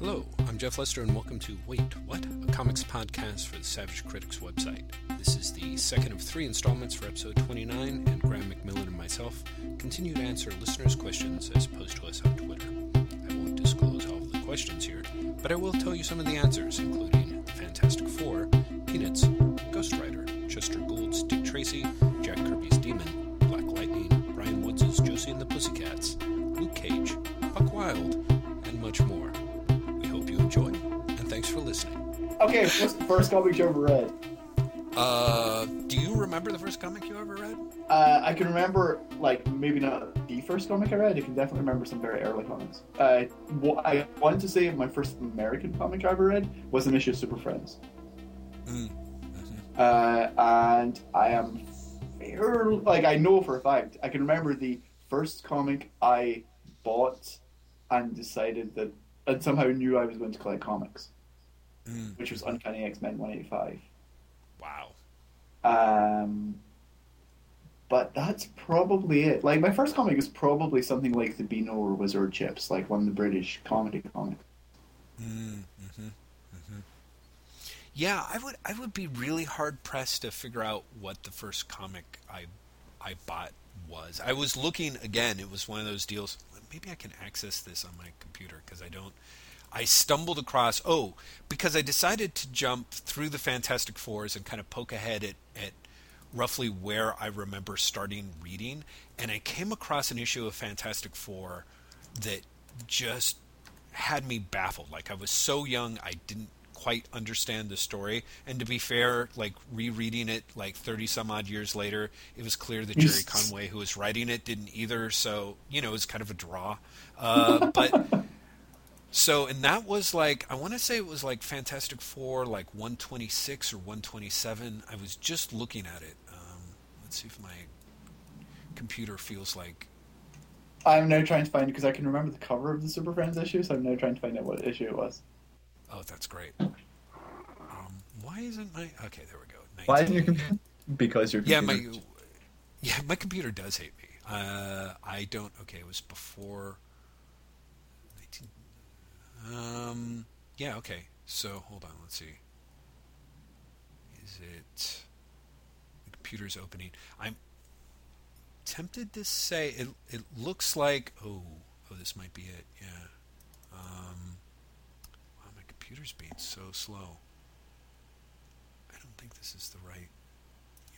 Hello, I'm Jeff Lester, and welcome to Wait, What? A comics podcast for the Savage Critics website. This is the second of three installments for episode 29, and Graeme McMillan and myself continue to answer listeners' questions as posed to us on Twitter. I won't disclose all of the questions here, but I will tell you some of the answers, including Fantastic Four, Peanuts, Ghost Rider, Chester Gould's Dick Tracy, Jack Kirby's Demon, Black Lightning, Brian Wood's Josie and the Pussycats, Luke Cage, Buck Wild, and much more. Thanks for listening. Okay, what's the first comic you ever read? Uh, do you remember the first comic you ever read? Uh, I can remember, like, maybe not the first comic I read. I can definitely remember some very early comics. Uh, wh- I wanted to say my first American comic I ever read was an issue of Super Friends. Mm. Uh, and I am fair, like, I know for a fact, I can remember the first comic I bought and decided that, and somehow knew I was going to collect comics, Mm. which was Uncanny X Men 185. Wow. Um, but that's probably it. Like my first comic was probably something like the Beano or Whizzer and Chips, like one of the British comedy comics. Mm, hmm hmm Yeah, I would. I would be really hard pressed to figure out what the first comic I I bought was. I was looking again. It was one of those deals. Maybe I can access this on my computer because I don't. I stumbled across. Oh, because I decided to jump through the Fantastic Fours and kind of poke ahead at at roughly where I remember starting reading, and I came across an issue of Fantastic Four that just had me baffled. Like I was so young, I didn't quite understand the story. And to be fair, like rereading it like 30 some odd years later, it was clear that Gerry Conway, who was writing it, didn't either. So, you know, it was kind of a draw. Uh, but so, and that was like, I want to say it was like Fantastic Four, like 126 or 127. I was just looking at it. Um, let's see if my computer feels like I'm now trying to find because I can remember the cover of the Super Friends issue, so I'm now trying to find out what issue it was. Oh, that's great. Um, why isn't my okay? There we go. Why isn't your computer? Because your Yeah, my yeah, my computer does hate me. Uh, I don't. Okay, it was before. 19, um. Yeah. Okay. So hold on. Let's see. Is it? The computer's opening. I'm tempted to say it. It looks like. Oh. Oh, this might be it. Yeah. Um. Wow, my computer's being so slow. I don't think this is the right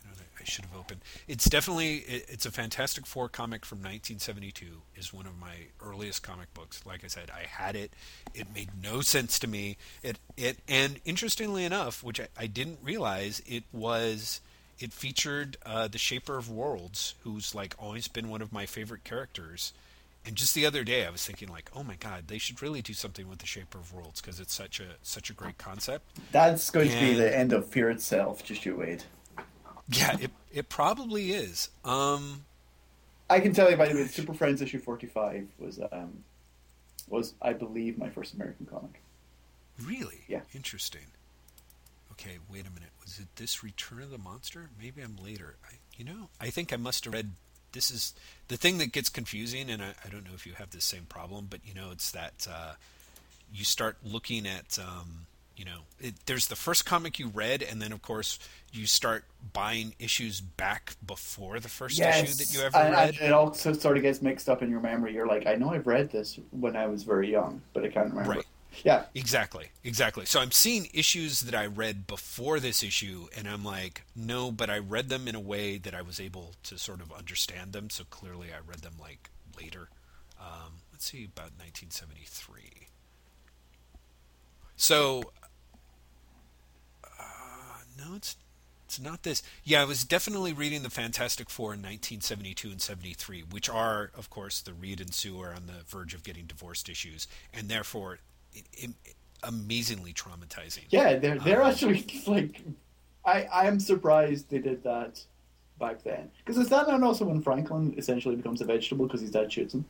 you know, I should have opened. It's definitely it, it's a Fantastic Four comic from 1972. is one of my earliest comic books. Like I said, I had it. It made no sense to me. It it and interestingly enough, which I, I didn't realize, it was it featured uh, the Shaper of Worlds, who's like always been one of my favorite characters. And just the other day, I was thinking like, oh my god, they should really do something with the Shaper of Worlds because it's such a such a great concept. That's going to be the end of Fear itself. Just you wait. Yeah, it it probably is. Um, I can tell you by the way, Super Friends issue 45 was um was I believe my first American comic. Really? Yeah. Interesting. Okay, wait a minute. Was it this Return of the Monster? Maybe I'm later. I, you know, I think I must have read. This is the thing that gets confusing, and I, I don't know if you have the same problem, but you know, it's that uh, you start looking at. Um, you know, it, there's the first comic you read, and then of course you start buying issues back before the first issue that you ever and, read. and it also sort of gets mixed up in your memory. You're like, I know I've read this when I was very young, but I can't remember. Right. Yeah. Exactly, exactly. So I'm seeing issues that I read before this issue, and I'm like, no, but I read them in a way that I was able to sort of understand them. So clearly, I read them like later. Um, let's see, about 1973. So, no, it's it's not this. Yeah, I was definitely reading the Fantastic Four in 1972 and 73, which are, of course, the Reed and Sue are on the verge of getting divorced issues, and therefore i i amazingly traumatizing. Yeah, they're they're Um, actually like, I I am surprised they did that back then. Because is that not also when Franklin essentially becomes a vegetable because his dad shoots him?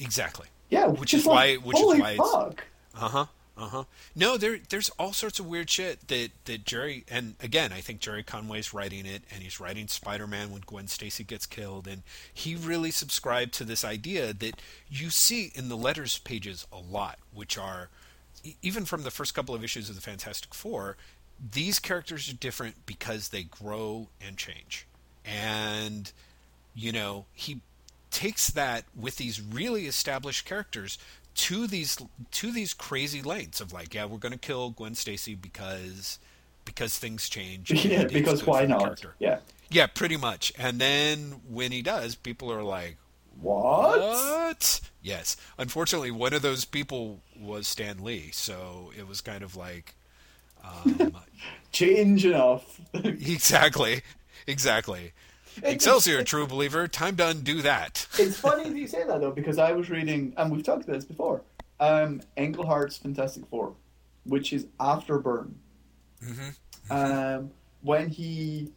Exactly. Yeah, Which is is like, why- which is why it's- fuck. Uh huh. Uh huh. No, there there's all sorts of weird shit that that Gerry and again I think Gerry Conway's writing it and he's writing Spider Man when Gwen Stacy gets killed and he really subscribed to this idea that you see in the letters pages a lot, which are even from the first couple of issues of the Fantastic Four, these characters are different because they grow and change. And, you know, he takes that with these really established characters to these to these crazy lengths of like, yeah, we're going to kill Gwen Stacy because because things change. yeah, because why not? character. Yeah. Yeah, pretty much. And then when he does, people are like, What? what? Yes. Unfortunately, one of those people was Stan Lee, so it was kind of like, um, Change enough. exactly, exactly. Excelsior, true believer. Time to undo that. it's funny that you say that though, because I was reading, and we've talked about this before, um, Englehart's Fantastic Four, which is after Byrne. Mm-hmm. Um, when he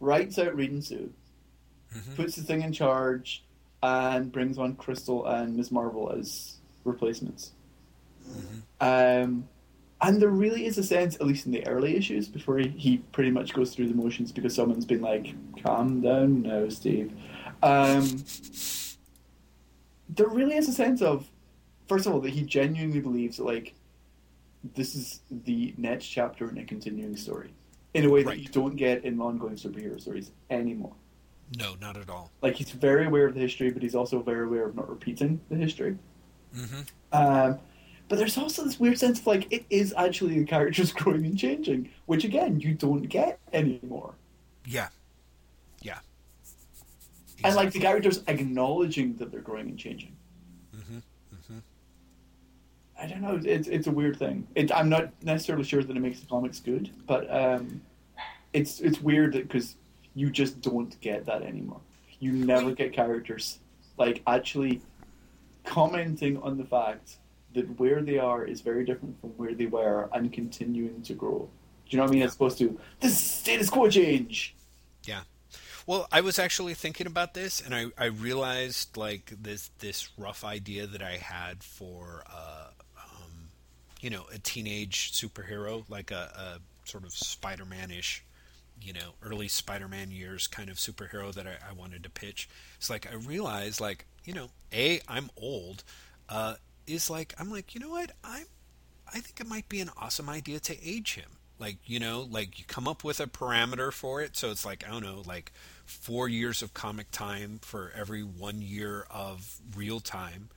writes out Reed and Sue, Mhm. puts the thing in charge, and brings on Crystal and Miss Marvel as replacements. Um, and there really is a sense, at least in the early issues, before he, he pretty much goes through the motions because someone's been like, calm down now, Steve. Um, there really is a sense of, first of all, that he genuinely believes that, like, this is the next chapter in a continuing story in a way that Right. you don't get in ongoing superhero stories anymore. No, not at all. Like, he's very aware of the history, but he's also very aware of not repeating the history. Mm-hmm. Um, but there's also this weird sense of like it is actually the characters growing and changing, which again you don't get anymore. Yeah, yeah. And like the characters acknowledging that they're growing and changing. Mhm, mhm. I don't know. It's it's a weird thing. It, I'm not necessarily sure that it makes the comics good, but um, it's it's weird because you just don't get that anymore. You never get characters like actually commenting on the fact that where they are is very different from where they were and continuing to grow. Do you know what I mean? As opposed to this status quo change. Yeah. Well, I was actually thinking about this, and I, I realized like this this rough idea that I had for uh, um, you know a teenage superhero, like a, a sort of Spider-Man ish, you know, early Spider-Man years kind of superhero that I, I wanted to pitch. It's like I realized like you know, a I'm old, uh, is like I'm like you know what I'm I think it might be an awesome idea to age him. Like, you know, like you come up with a parameter for it. So it's like, I don't know, like four years of comic time for every one year of real time.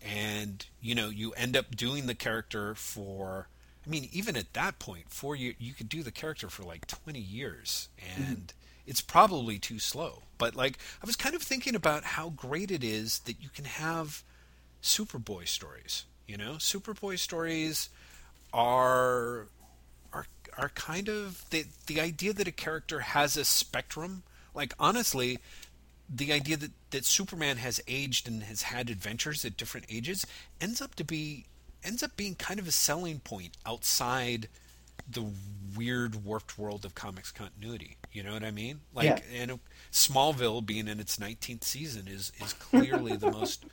And, you know, you end up doing the character for, I mean, even at that point, four years, you could do the character for like 20 years. Mm-hmm. And it's probably too slow. But, like, I was kind of thinking about how great it is that you can have Superboy stories. You know, Superboy stories are are are kind of the the idea that a character has a spectrum. Like honestly, the idea that that Superman has aged and has had adventures at different ages ends up to be ends up being kind of a selling point outside the weird warped world of comics continuity. You know what I mean? Like Yeah. and Smallville being in its 19th season is is clearly the most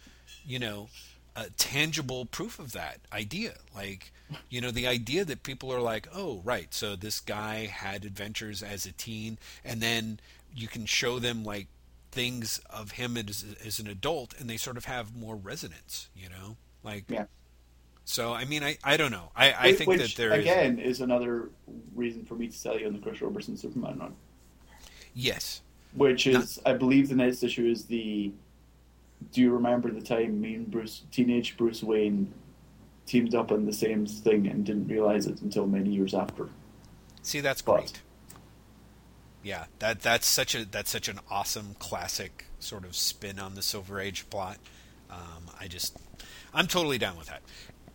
you know uh, tangible proof of that idea. Like, you know, the idea that people are like, oh, right, so this guy had adventures as a teen, and then you can show them like things of him as, as an adult, and they sort of have more resonance. You know, like, Yeah. So, I mean, I, I don't know. I, I Which- think that there again is another reason for me to sell you on the Chris Roberson Superman run, yes, which is I believe the next issue is the. Do you remember the time me and Bruce, teenage Bruce Wayne, teamed up on the same thing and didn't realize it until many years after? See, that's But- great. Yeah, that that's such a that's such an awesome classic sort of spin on the Silver Age plot. Um, I just I'm totally down with that.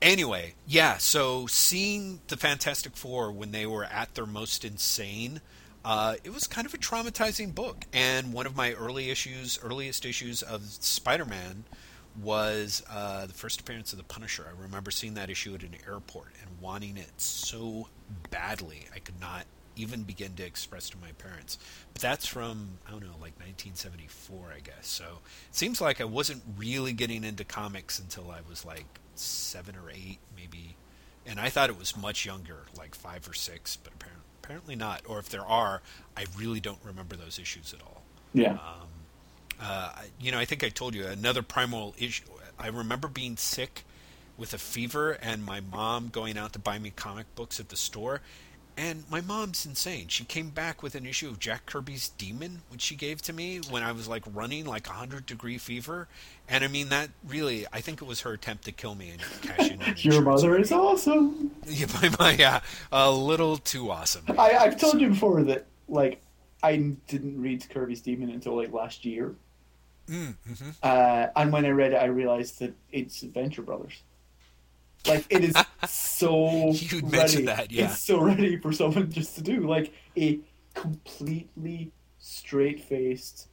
Anyway, yeah. So seeing the Fantastic Four when they were at their most insane, uh, it was kind of a traumatizing book. And one of my early issues, earliest issues of Spider-Man, was uh, the first appearance of the Punisher. I remember seeing that issue at an airport and wanting it so badly I could not even begin to express to my parents. But that's from I don't know, like 1974, I guess. So it seems like I wasn't really getting into comics until I was like seven or eight, maybe. And I thought it was much younger, like five or six, but apparently, apparently not. Or if there are, I really don't remember those issues at all. Yeah. Um, uh, you know, I think I told you another primal issue. I remember being sick with a fever and my mom going out to buy me comic books at the store. And my mom's insane. She came back with an issue of Jack Kirby's Demon, which she gave to me when I was like running like a hundred degree fever. And I mean that really, I think it was her attempt to kill me and cash in. Your mother is awesome. Yeah, my, my, yeah, a little too awesome. I, I've told you before that like I didn't read Kirby's Demon until like last year, Mm, hmm uh, and when I read it, I realized that it's Adventure Brothers. Like it is so You'd ready. that, yeah. It's so ready for someone just to do like a completely straight-faced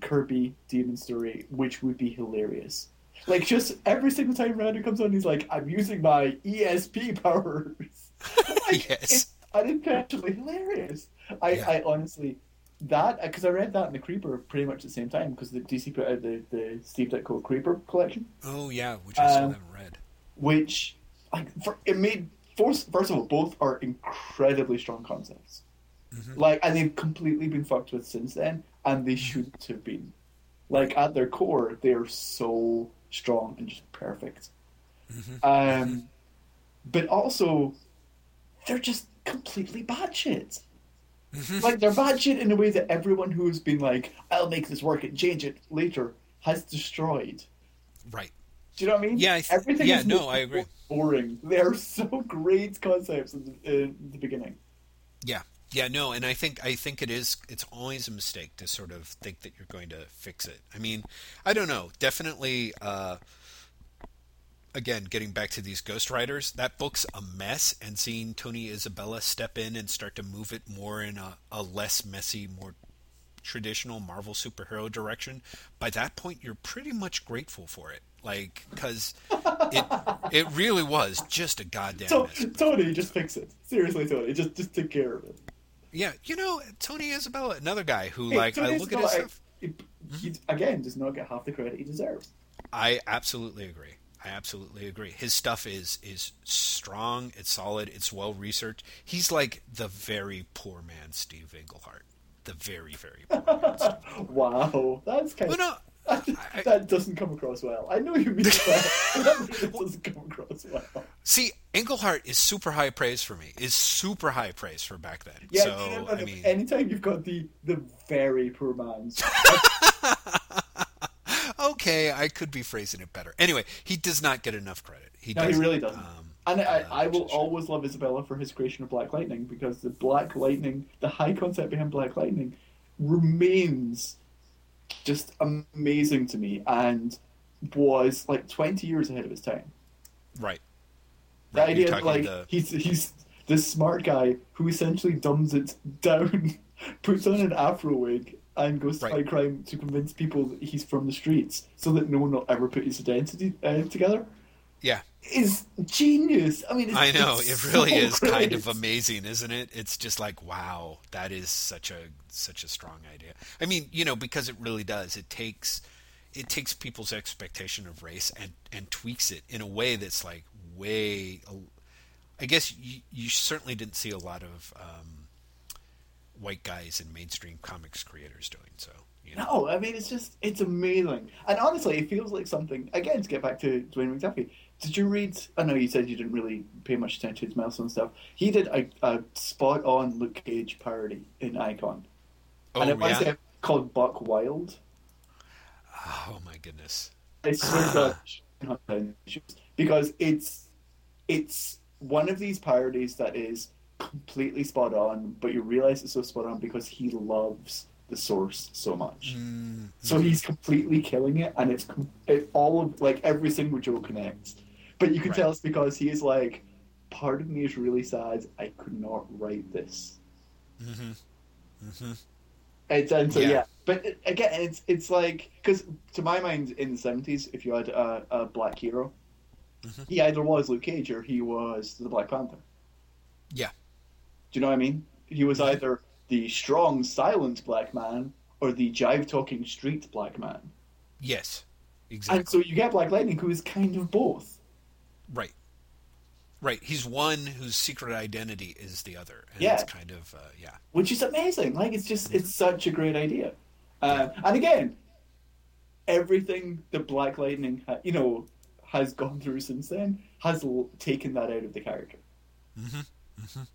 Kirby Demon story, which would be hilarious. Like just every single time Randy comes on, he's like, "I'm using my ESP powers." like, Yes. it's unintentionally hilarious. I, Yeah. I honestly that because I read that in the Creeper pretty much at the same time because the DC put out the the Steve Ditko Creeper collection, Oh yeah, which I still Um, haven't read. Which like for, it made first first of all both are incredibly strong concepts. Mhm. Like and they've completely been fucked with since then, and Mm-hmm. they shouldn't have been. Like at their core, they are so strong and just perfect. Mhm. Um, but also, they're just completely batshit. Mhm. Like they're batshit in a way that everyone who has been like, "I'll make this work and change it later," has destroyed. Right. Do you know what I mean? Yeah, I th- everything. yeah, is no, I agree. Boring. They're so great concepts in the, in the beginning. Yeah. Yeah, no, and I think I think it is it's always a mistake to sort of think that you're going to fix it. I mean, I don't know. Definitely uh again, getting back to these Ghost Riders, that book's a mess and seeing Tony Isabella step in and start to move it more in a, a less messy, more traditional Marvel superhero direction, by that point you're pretty much grateful for it. Like cuz it it really was just a goddamn So. Tony, just fix it. Seriously, Tony, just just take care of it. Yeah, you know, Tony Isabella, another guy who, Hey, like, I Tony look at his Isabella, stuff. he- he mm-hmm. again does not get half the credit he deserves. I absolutely agree. I absolutely agree. His stuff is is strong. It's solid. It's well researched. He's like the very poor man, Steve Englehart. The very very poor man. Steve. Wow, that's kind Well, of no, I- that doesn't come across well. I know you mean that, that doesn't come across well. see, Englehart is super high praise for me. Is super high praise for back then. Yeah, so you know, I mean, anytime you've got the the very poor man's, okay, I could be phrasing it better. Anyway, he does not get enough credit. He no, he really doesn't. Um, and I, I will always love Isabella for his creation of Black Lightning because the Black Lightning, the high concept behind Black Lightning, remains just amazing to me and was like twenty years ahead of its time. right. The Right, idea you're like the- he's he's this smart guy who essentially dumbs it down, puts on an afro wig, and goes to Right. fight crime to convince people that he's from the streets, so that no one will ever put his identity uh, together. Yeah. Is genius. I mean, it's, I know it really so is kind of amazing, isn't it? It's just like wow, that is such a such a strong idea. I mean, you know, because it really does. It takes it takes people's expectation of race and and tweaks it in a way that's like way. I guess you, you certainly didn't see a lot of um, white guys and mainstream comics creators doing so. You know? No, I mean it's just it's amazing, and honestly, it feels like something. Again, to get back to Dwayne McDuffie, did you read? I know you said you didn't really pay much attention to his milestone stuff. He did a, a spot on Luke Cage parody in Icon, Oh and it was yeah. uh, called Buck Wild. Oh my goodness. I swear to God, because it's it's one of these parodies that is completely spot on, but you realize it's so spot on because he loves the source so much. Mm, So he's completely killing it, and it's it, all of like every single joke connects. But you can Right. tell it's because he is like, part of me is really sad. I could not write this. hmm hmm It's, and so Yeah. yeah. but it, again, it's it's like because to my mind, in the seventies, if you had a, a black hero, Mhm. he either was Luke Cage or he was the Black Panther. Yeah. Do you know what I mean? He was either the strong, silent black man or the jive talking street black man. Yes. Exactly. And so you get Black Lightning, who is kind of both. Right. Right. He's one whose secret identity is the other. And Yeah. it's kind of, uh, yeah. which is amazing. Like it's just it's such a great idea. Um, and again, everything that Black Lightning, ha- you know, has gone through since then has l- taken that out of the character, Mm-hmm.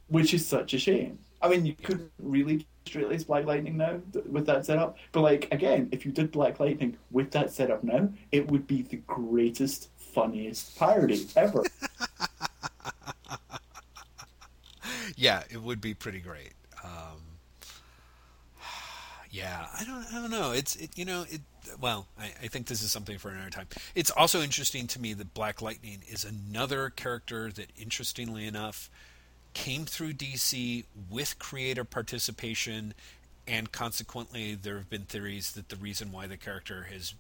Which is such a shame. I mean, you couldn't really straight lace Black Lightning now th- with that setup, but like again, if you did Black Lightning with that setup now, it would be the greatest, funniest parody ever. Yeah, it would be pretty great. Um, yeah, I don't, I don't know. It's, it, you know, it. Well, I, I think this is something for another time. It's also interesting to me that Black Lightning is another character that, interestingly enough, came through DC with creator participation, and consequently, there have been theories that the reason why the character has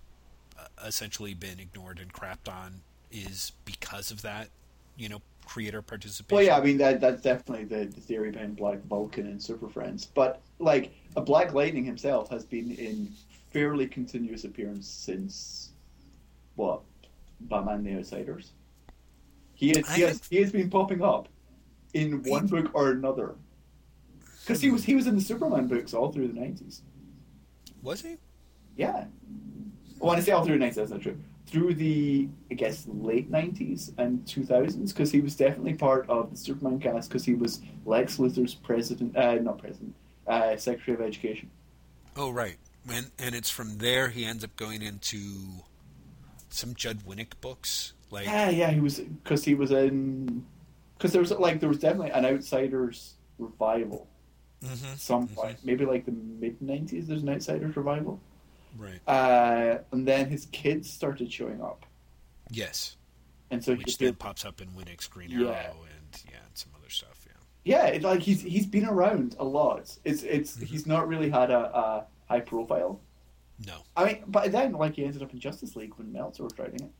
uh, essentially been ignored and crapped on is because of that, you know, creator participation. Well, yeah, I mean that that's definitely the, the theory behind Black Vulcan and Super Friends. But like a Black Lightning himself has been in fairly continuous appearance since what Batman: The Outsiders. He has, he I has he has been popping up in one book or another. Because he was he was in the Superman books all through the nineties. Was he? Yeah. When I say all through the nineties, that's not true. Through the I guess late nineties and two thousands, because he was definitely part of the Superman cast, because he was Lex Luthor's president, uh, not president, uh, Secretary of Education. Oh, right. And and it's from there he ends up going into some Judd Winick books. Like, Yeah, yeah, he was because he was in because there was like there was definitely an Outsiders revival Mhm, some point, maybe like the mid nineties. There's an Outsiders revival, right? uh, and then his kids started showing up, Yes, and so which he then pops up in Winick's Green Arrow Yeah. and yeah, and some other stuff. Yeah. Yeah, it's like he's he's been around a lot. It's it's Mm-hmm. he's not really had a, a high profile. No. I mean, but then like he ended up in Justice League when Meltzer was writing it.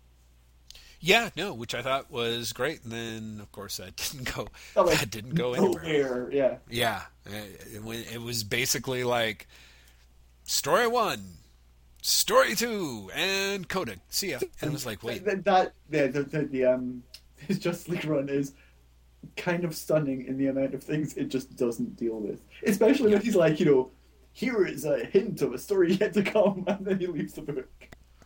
Yeah, no, which I thought was great, and then of course that didn't go. Oh, like, that didn't go anywhere. nowhere. Yeah, Yeah, it, it, it was basically like story one, story two, and Kodak. See ya. And it was like, wait, that, that the, the, the, the um his Justice League run is kind of stunning in the amount of things it just doesn't deal with. Especially when he's like, you know, here is a hint of a story yet to come, and then he leaves the book.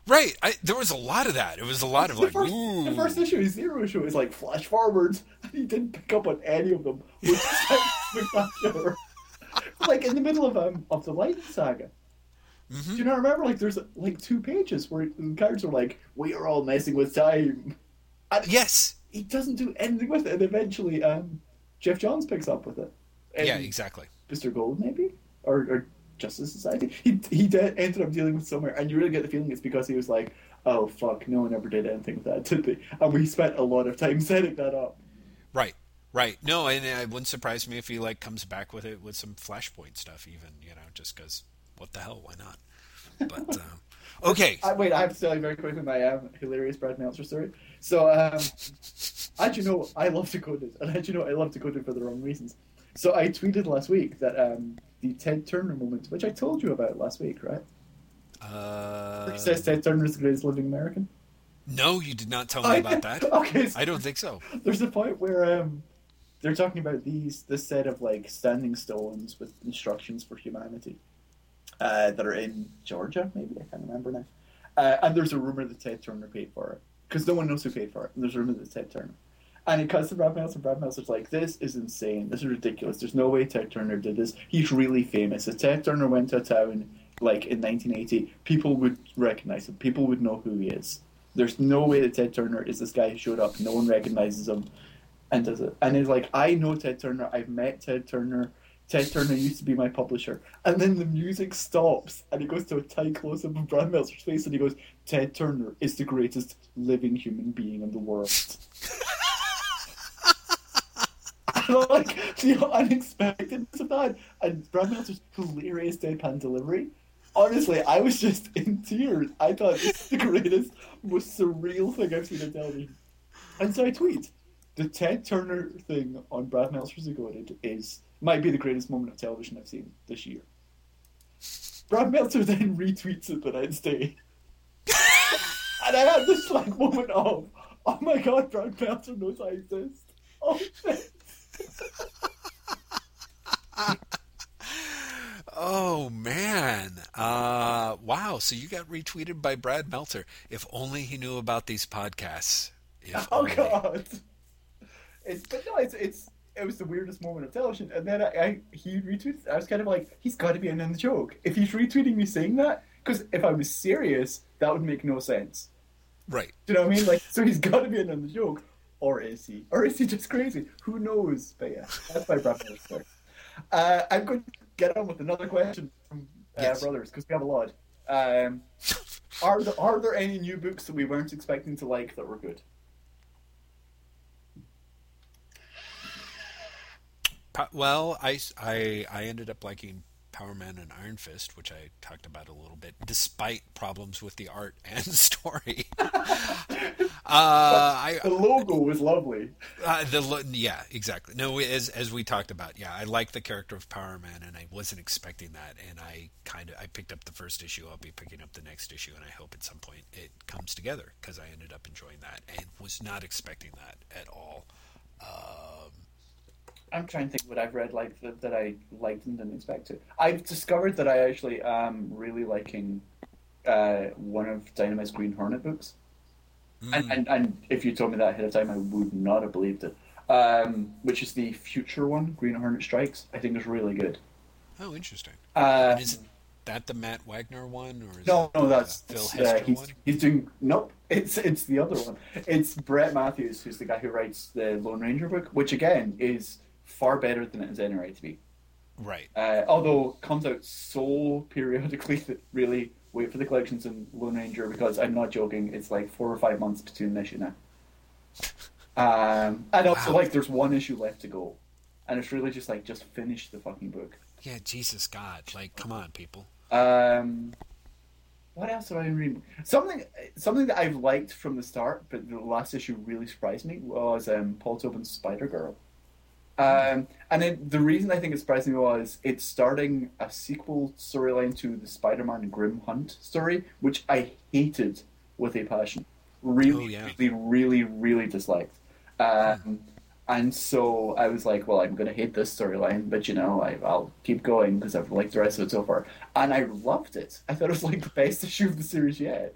Right? I, there was a lot of that. It was a lot of the, like, first, ooh, the first issue, his zero issue, is like flash forwards, and he didn't pick up on any of them, which is like in the middle of um of the Lightning Saga. Mhm. Do you not remember? Like there's like two pages where the characters are like, "We are all messing with time," and yes, he doesn't do anything with it. And eventually, um, Geoff Johns picks up with it. And yeah, exactly. Mr. Gold, maybe, or, or Justice Society. He he de- ended up dealing with somewhere, and you really get the feeling it's because he was like, "Oh fuck, no one ever did anything with that, did they?" And we spent a lot of time setting that up. Right, right. No, and it wouldn't surprise me if he like comes back with it with some Flashpoint stuff, even you know, just because what the hell, why not? But uh, okay, I, wait, I have to tell you very quickly my um, hilarious Brad Meltzer story. So, um, as you know, I love Decoded, and as you know, I love Decoded for the wrong reasons. So I tweeted last week that um, the Ted Turner moment, which I told you about last week, right? uh, He says Ted Turner is the greatest living American. no, you did not tell me about that. okay, so I don't think so. there's a point where um, they're talking about these this set of like standing stones with instructions for humanity uh, that are in Georgia, maybe I can't remember now. Uh, and there's a rumor that Ted Turner paid for it because no one knows who paid for it. And there's a rumor that Ted Turner. And it cuts to Brad Meltzer. Brad Meltzer's like, "This is insane. This is ridiculous. There's no way Ted Turner did this. He's really famous. If Ted Turner went to a town like in 1980, people would recognize him. People would know who he is. There's no way that Ted Turner is this guy who showed up. No one recognizes him and does it. And he's like, I know Ted Turner. I've met Ted Turner. Ted Turner used to be my publisher. And then the music stops and he goes to a tight close up of Brad Meltzer's face and he goes, Ted Turner is the greatest living human being in the world. Like the unexpectedness of that and Brad Meltzer's hilarious deadpan delivery. Honestly, I was just in tears. I thought this is the greatest, most surreal thing I've seen on television. And so I tweet, the Ted Turner thing on Brad Meltzer's Decoded is might be the greatest moment of television I've seen this year. Brad Meltzer then retweets it the next day. and I had this like moment of, oh my god, Brad Meltzer knows I exist. Oh shit. Oh man! Uh, wow. so you got retweeted by Brad Meltzer. If only he knew about these podcasts. If Oh only. god. It's but no, it's it's it was the weirdest moment of television. And then I, I he retweeted. I was kind of like, he's got to be in on the joke. If he's retweeting me saying that, because if I was serious, that would make no sense. Right. Do you know what I mean? Like, so he's got to be in on the joke, or is he? Or is he just crazy? Who knows? But yeah, that's my brother's story. Uh, I'm going to get on with another question from uh, Yes. brothers because we have a lot. Um, are there are there any new books that we weren't expecting to like that were good? Well, I, I, I ended up liking Power Man and Iron Fist, which I talked about a little bit, despite problems with the art and story. uh, I, The logo was lovely. Uh, the lo- yeah, exactly. No, as as we talked about, yeah, I like the character of Power Man, and I wasn't expecting that, and I kind of I picked up the first issue. I'll be picking up the next issue, and I hope at some point it comes together because I ended up enjoying that and was not expecting that at all. Um, I'm trying to think what I've read like that, that I liked and didn't expect to. I've discovered that I actually am really liking uh, one of Dynamite's Green Hornet books. And, mm, and and if you told me that ahead of time, I would not have believed it. Um, which is the future one, Green Hornet Strikes. I think is really good. oh, interesting. Uh, is that the Matt Wagner one, or is no, it no, that's Phil uh, he's, one? he's doing nope. It's it's the other one. It's Brett Matthews, who's the guy who writes the Lone Ranger book, which again is far better than it has any right to be. Right. Uh, although comes out so periodically that really wait for the collections in Lone Ranger because I'm not joking. It's like four or five months between an issue now. Um, and also Wow. like there's one issue left to go, and it's really just like just finish the fucking book. Yeah, Jesus God, like, come on, people. Um, what else have I been reading? Something something that I've liked from the start, but the last issue really surprised me was um, Paul Tobin's Spider Girl. Um, and then the reason I think it surprised me was it's starting a sequel storyline to the Spider-Man Grim Hunt story, which I hated with a passion. Really, Oh, yeah. really, really, really disliked. Um, and so I was like, well, I'm going to hate this storyline, but you know, I, I'll keep going because I've liked the rest of it so far. And I loved it. I thought it was like the best issue of the series yet.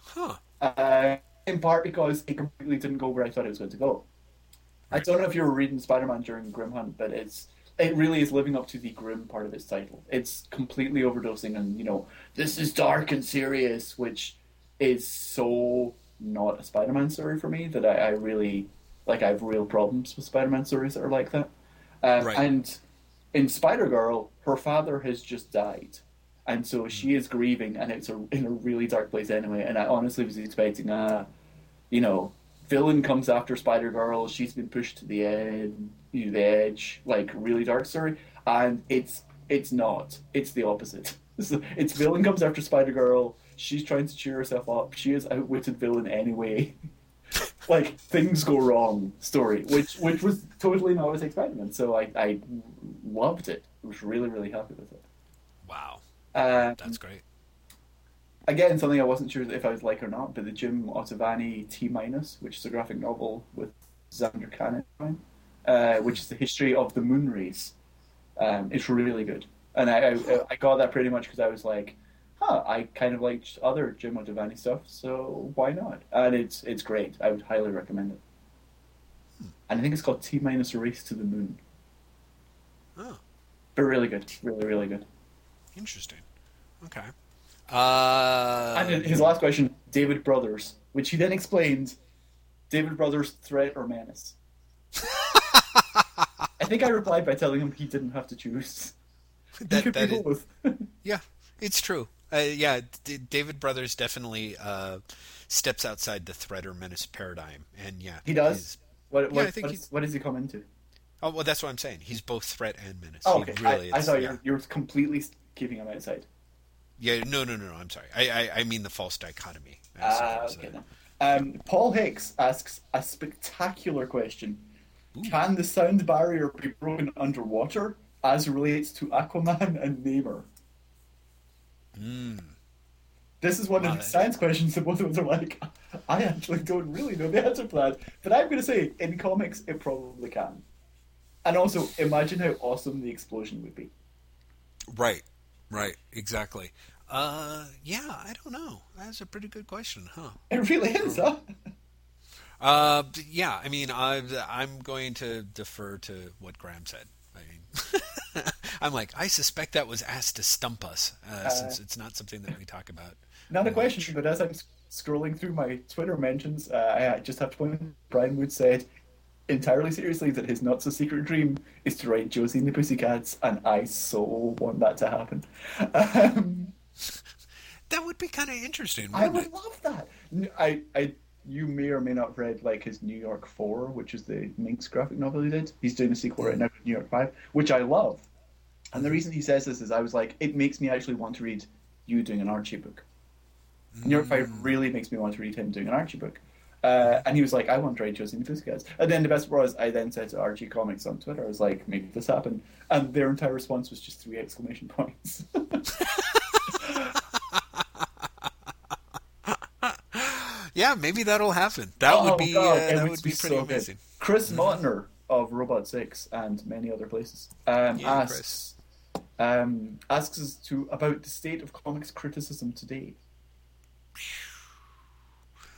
Huh. Uh, in part because it completely didn't go where I thought it was going to go. I don't know if you were reading Spider-Man during Grim Hunt, but it's it really is living up to the grim part of its title. It's completely overdosing on you know this is dark and serious, which is so not a Spider-Man story for me that I, I really like. I have real problems with Spider-Man stories that are like that. Um, Right. And in Spider Girl, her father has just died, and so she is grieving, and it's a, in a really dark place anyway. And I honestly was expecting a, you know, villain comes after Spider Girl. She's been pushed to the end, you know, the edge, like really dark story, and it's it's not. It's the opposite. So it's villain comes after Spider Girl. She's trying to cheer herself up. She is outwitted villain anyway. like things go wrong story, which which was totally not what I was expecting, and so I I loved it. I was really really happy with it. Wow. Um, That's great. Again, something I wasn't sure if I would like or not, but the Jim Ottaviani T minus, which is a graphic novel with Zander Cannon, uh, which is the history of the moon race. Um, it's really good, and I I, I got that pretty much because I was like, huh, I kind of liked other Jim Ottaviani stuff, so why not? And it's it's great. I would highly recommend it. And I think it's called T minus Race to the Moon, Oh, but really good, really really good. interesting. Okay. Uh, And his last question, David Brothers, which he then explained, David Brothers, threat or menace? I think I replied by telling him he didn't have to choose. he that, could that be both. yeah, it's true. Uh, yeah, D- David Brothers definitely uh, steps outside the threat or menace paradigm, and yeah, He does? what, what, Yeah, I think what, he's- what does he come into? Oh well, that's what I'm saying. He's both threat and menace. Oh, okay. really I, I thought yeah. you, were, you were completely keeping him outside. Yeah, no, no, no, no. I'm sorry. I, I, I mean the false dichotomy. Ah, suppose, okay uh. Um, Paul Hicks asks a spectacular question. Can the sound barrier be broken underwater as relates to Aquaman and Namor? mm, This is one Wow, of the that- science questions that both of us are like, I actually don't really know the answer to that. But I'm going to say, in comics, it probably can. And also, imagine how awesome the explosion would be. right, right, exactly. Uh, yeah, I don't know. That's a pretty good question, huh? It really is, huh? Uh, yeah, I mean, I, I'm going to defer to what Graham said. I mean, I'm like, I suspect that was asked to stump us, uh, uh, since it's not something that we talk about. Not a question, but as I'm scrolling through my Twitter mentions, uh, I just have to point Brian Wood said entirely seriously that his not so secret dream is to write Josie and the Pussycats, and I so want that to happen. Um, that would be kind of interesting. I would it? love that. I, I, you may or may not have read like his New York Four, which is the Minx graphic novel he did. He's doing a sequel right now, New York Five, which I love. And the reason he says this is I was like, it makes me actually want to read you doing an Archie book. Mm. New York Five mm. really makes me want to read him doing an Archie book. Uh, and he was like, I want Josie and the Pussycats. And then the best part was, I then said to Archie Comics on Twitter, I was like, make this happen. And their entire response was just three exclamation points. yeah, maybe that'll happen. That oh, would be God, uh, that would, would be, pretty so amazing. Good. Chris mm of Robot Six and many other places um, yeah, asks um, asks us to about the state of comics criticism today.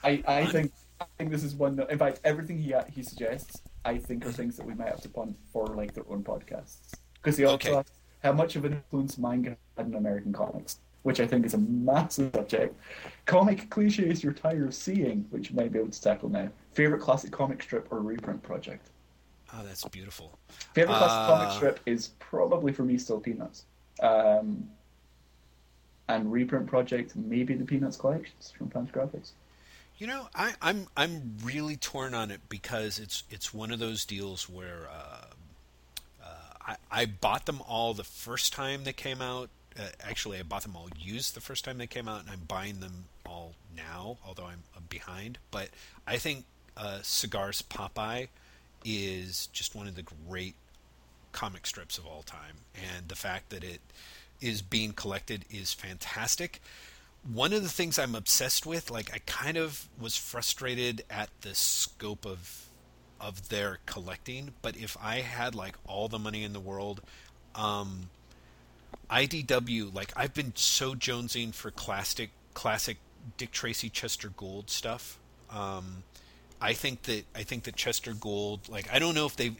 I I think I think this is one. That, in fact, everything he he suggests, I think are things that we might have to punt for like their own podcasts. Because he also okay. asks how much of an influence manga had in American comics, which I think is a massive subject. Comic cliches you're tired of seeing, which you might be able to tackle now. Favorite classic comic strip or reprint project? Oh, that's beautiful. Favorite uh... classic comic strip is probably for me still Peanuts. Um, and reprint project maybe the Peanuts collections from Fantagraphics. You know, I, am I'm, I'm really torn on it because it's it's one of those deals where uh, uh, I I bought them all the first time they came out. Uh, actually, I bought them all used the first time they came out, and I'm buying them all now. Although I'm behind, but I think uh, Segar's Popeye is just one of the great comic strips of all time, and the fact that it is being collected is fantastic one of the things I'm obsessed with, like I kind of was frustrated at the scope of of their collecting, but if I had like all the money in the world, um, IDW, like I've been so jonesing for classic classic Dick Tracy Chester Gould stuff. Um, I think that I think that Chester Gould, like I don't know if they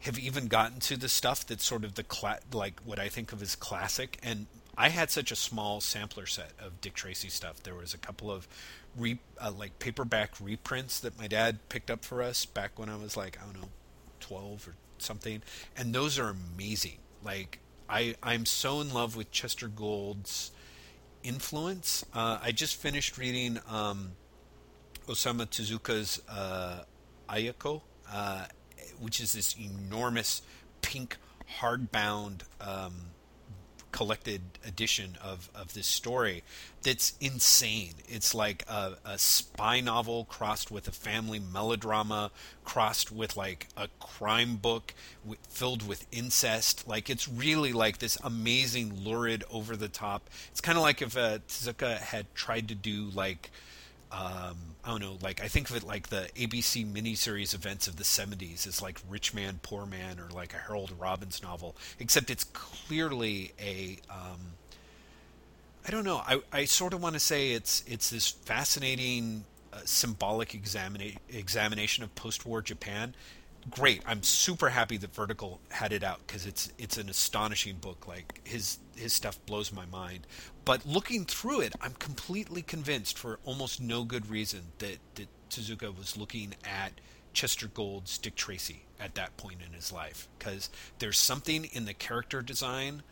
have even gotten to the stuff that's sort of the cla- like what I think of as classic, and I had such a small sampler set of Dick Tracy stuff. There was a couple of re, uh, like paperback reprints that my dad picked up for us back when I was like I don't know, twelve or something, and those are amazing. Like I I'm so in love with Chester Gould's influence. Uh, I just finished reading um, Osamu Tezuka's uh, Ayako, uh, which is this enormous pink hardbound. Um, collected edition of, of this story that's insane. It's like a, a spy novel crossed with a family melodrama, crossed with like a crime book filled with incest. Like it's really like this amazing, lurid, over the top. It's kind of like if uh, Tezuka had tried to do like um, I don't know, like I think of it like the ABC miniseries events of the 70s is like Rich Man, Poor Man, or like a Harold Robbins novel, except it's clearly a. Um, I don't know. I, I sort of want to say it's it's this fascinating uh, symbolic examina- examination of post-war Japan great. I'm super happy that Vertical had it out because it's it's an astonishing book. Like his his stuff blows my mind. But looking through it, I'm completely convinced, for almost no good reason, that that Tezuka was looking at Chester Gould's Dick Tracy at that point in his life because there's something in the character design.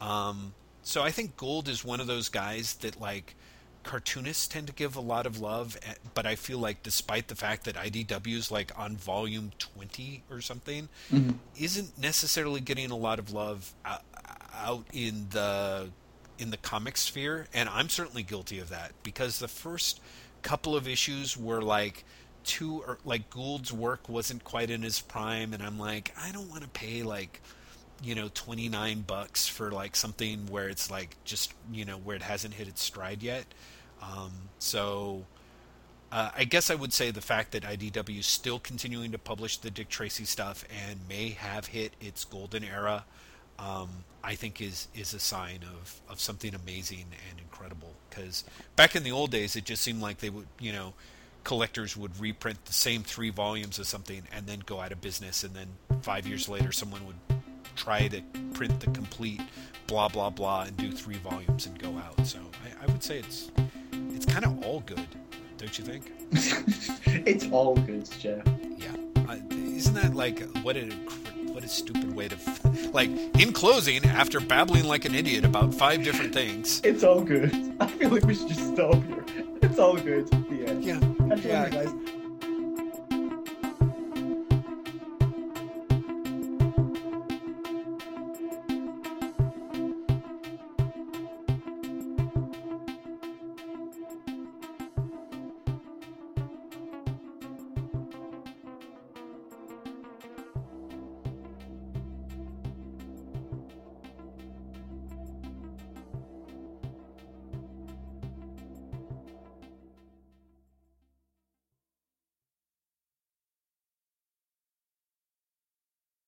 Um, so I think Gould is one of those guys that like cartoonists tend to give a lot of love, eh, but I feel like despite the fact that IDW is like on volume 20 or something, mm-hmm. isn't necessarily getting a lot of love out in the in the comic sphere, and I'm certainly guilty of that because the first couple of issues were like too or like Gould's work wasn't quite in his prime, and I'm like, I don't want to pay like you know 29 bucks for like something where it's like just you know where it hasn't hit its stride yet. Um, so uh, I guess I would say the fact that IDW is still continuing to publish the Dick Tracy stuff and may have hit its golden era um, I think is is a sign of, of something amazing and incredible. Because back in the old days, it just seemed like they would, you know, collectors would reprint the same three volumes of something and then go out of business, and then five years later, someone would try to print the complete blah blah blah and do three volumes and go out. So I, I would say it's it's kind of all good, don't you think? it's all good, Jeff. Yeah, uh, isn't that like what a what a stupid way to like in closing after babbling like an idiot about five different things. It's all good. I feel like we should just stop here. It's all good. The end. Yeah, yeah. guys.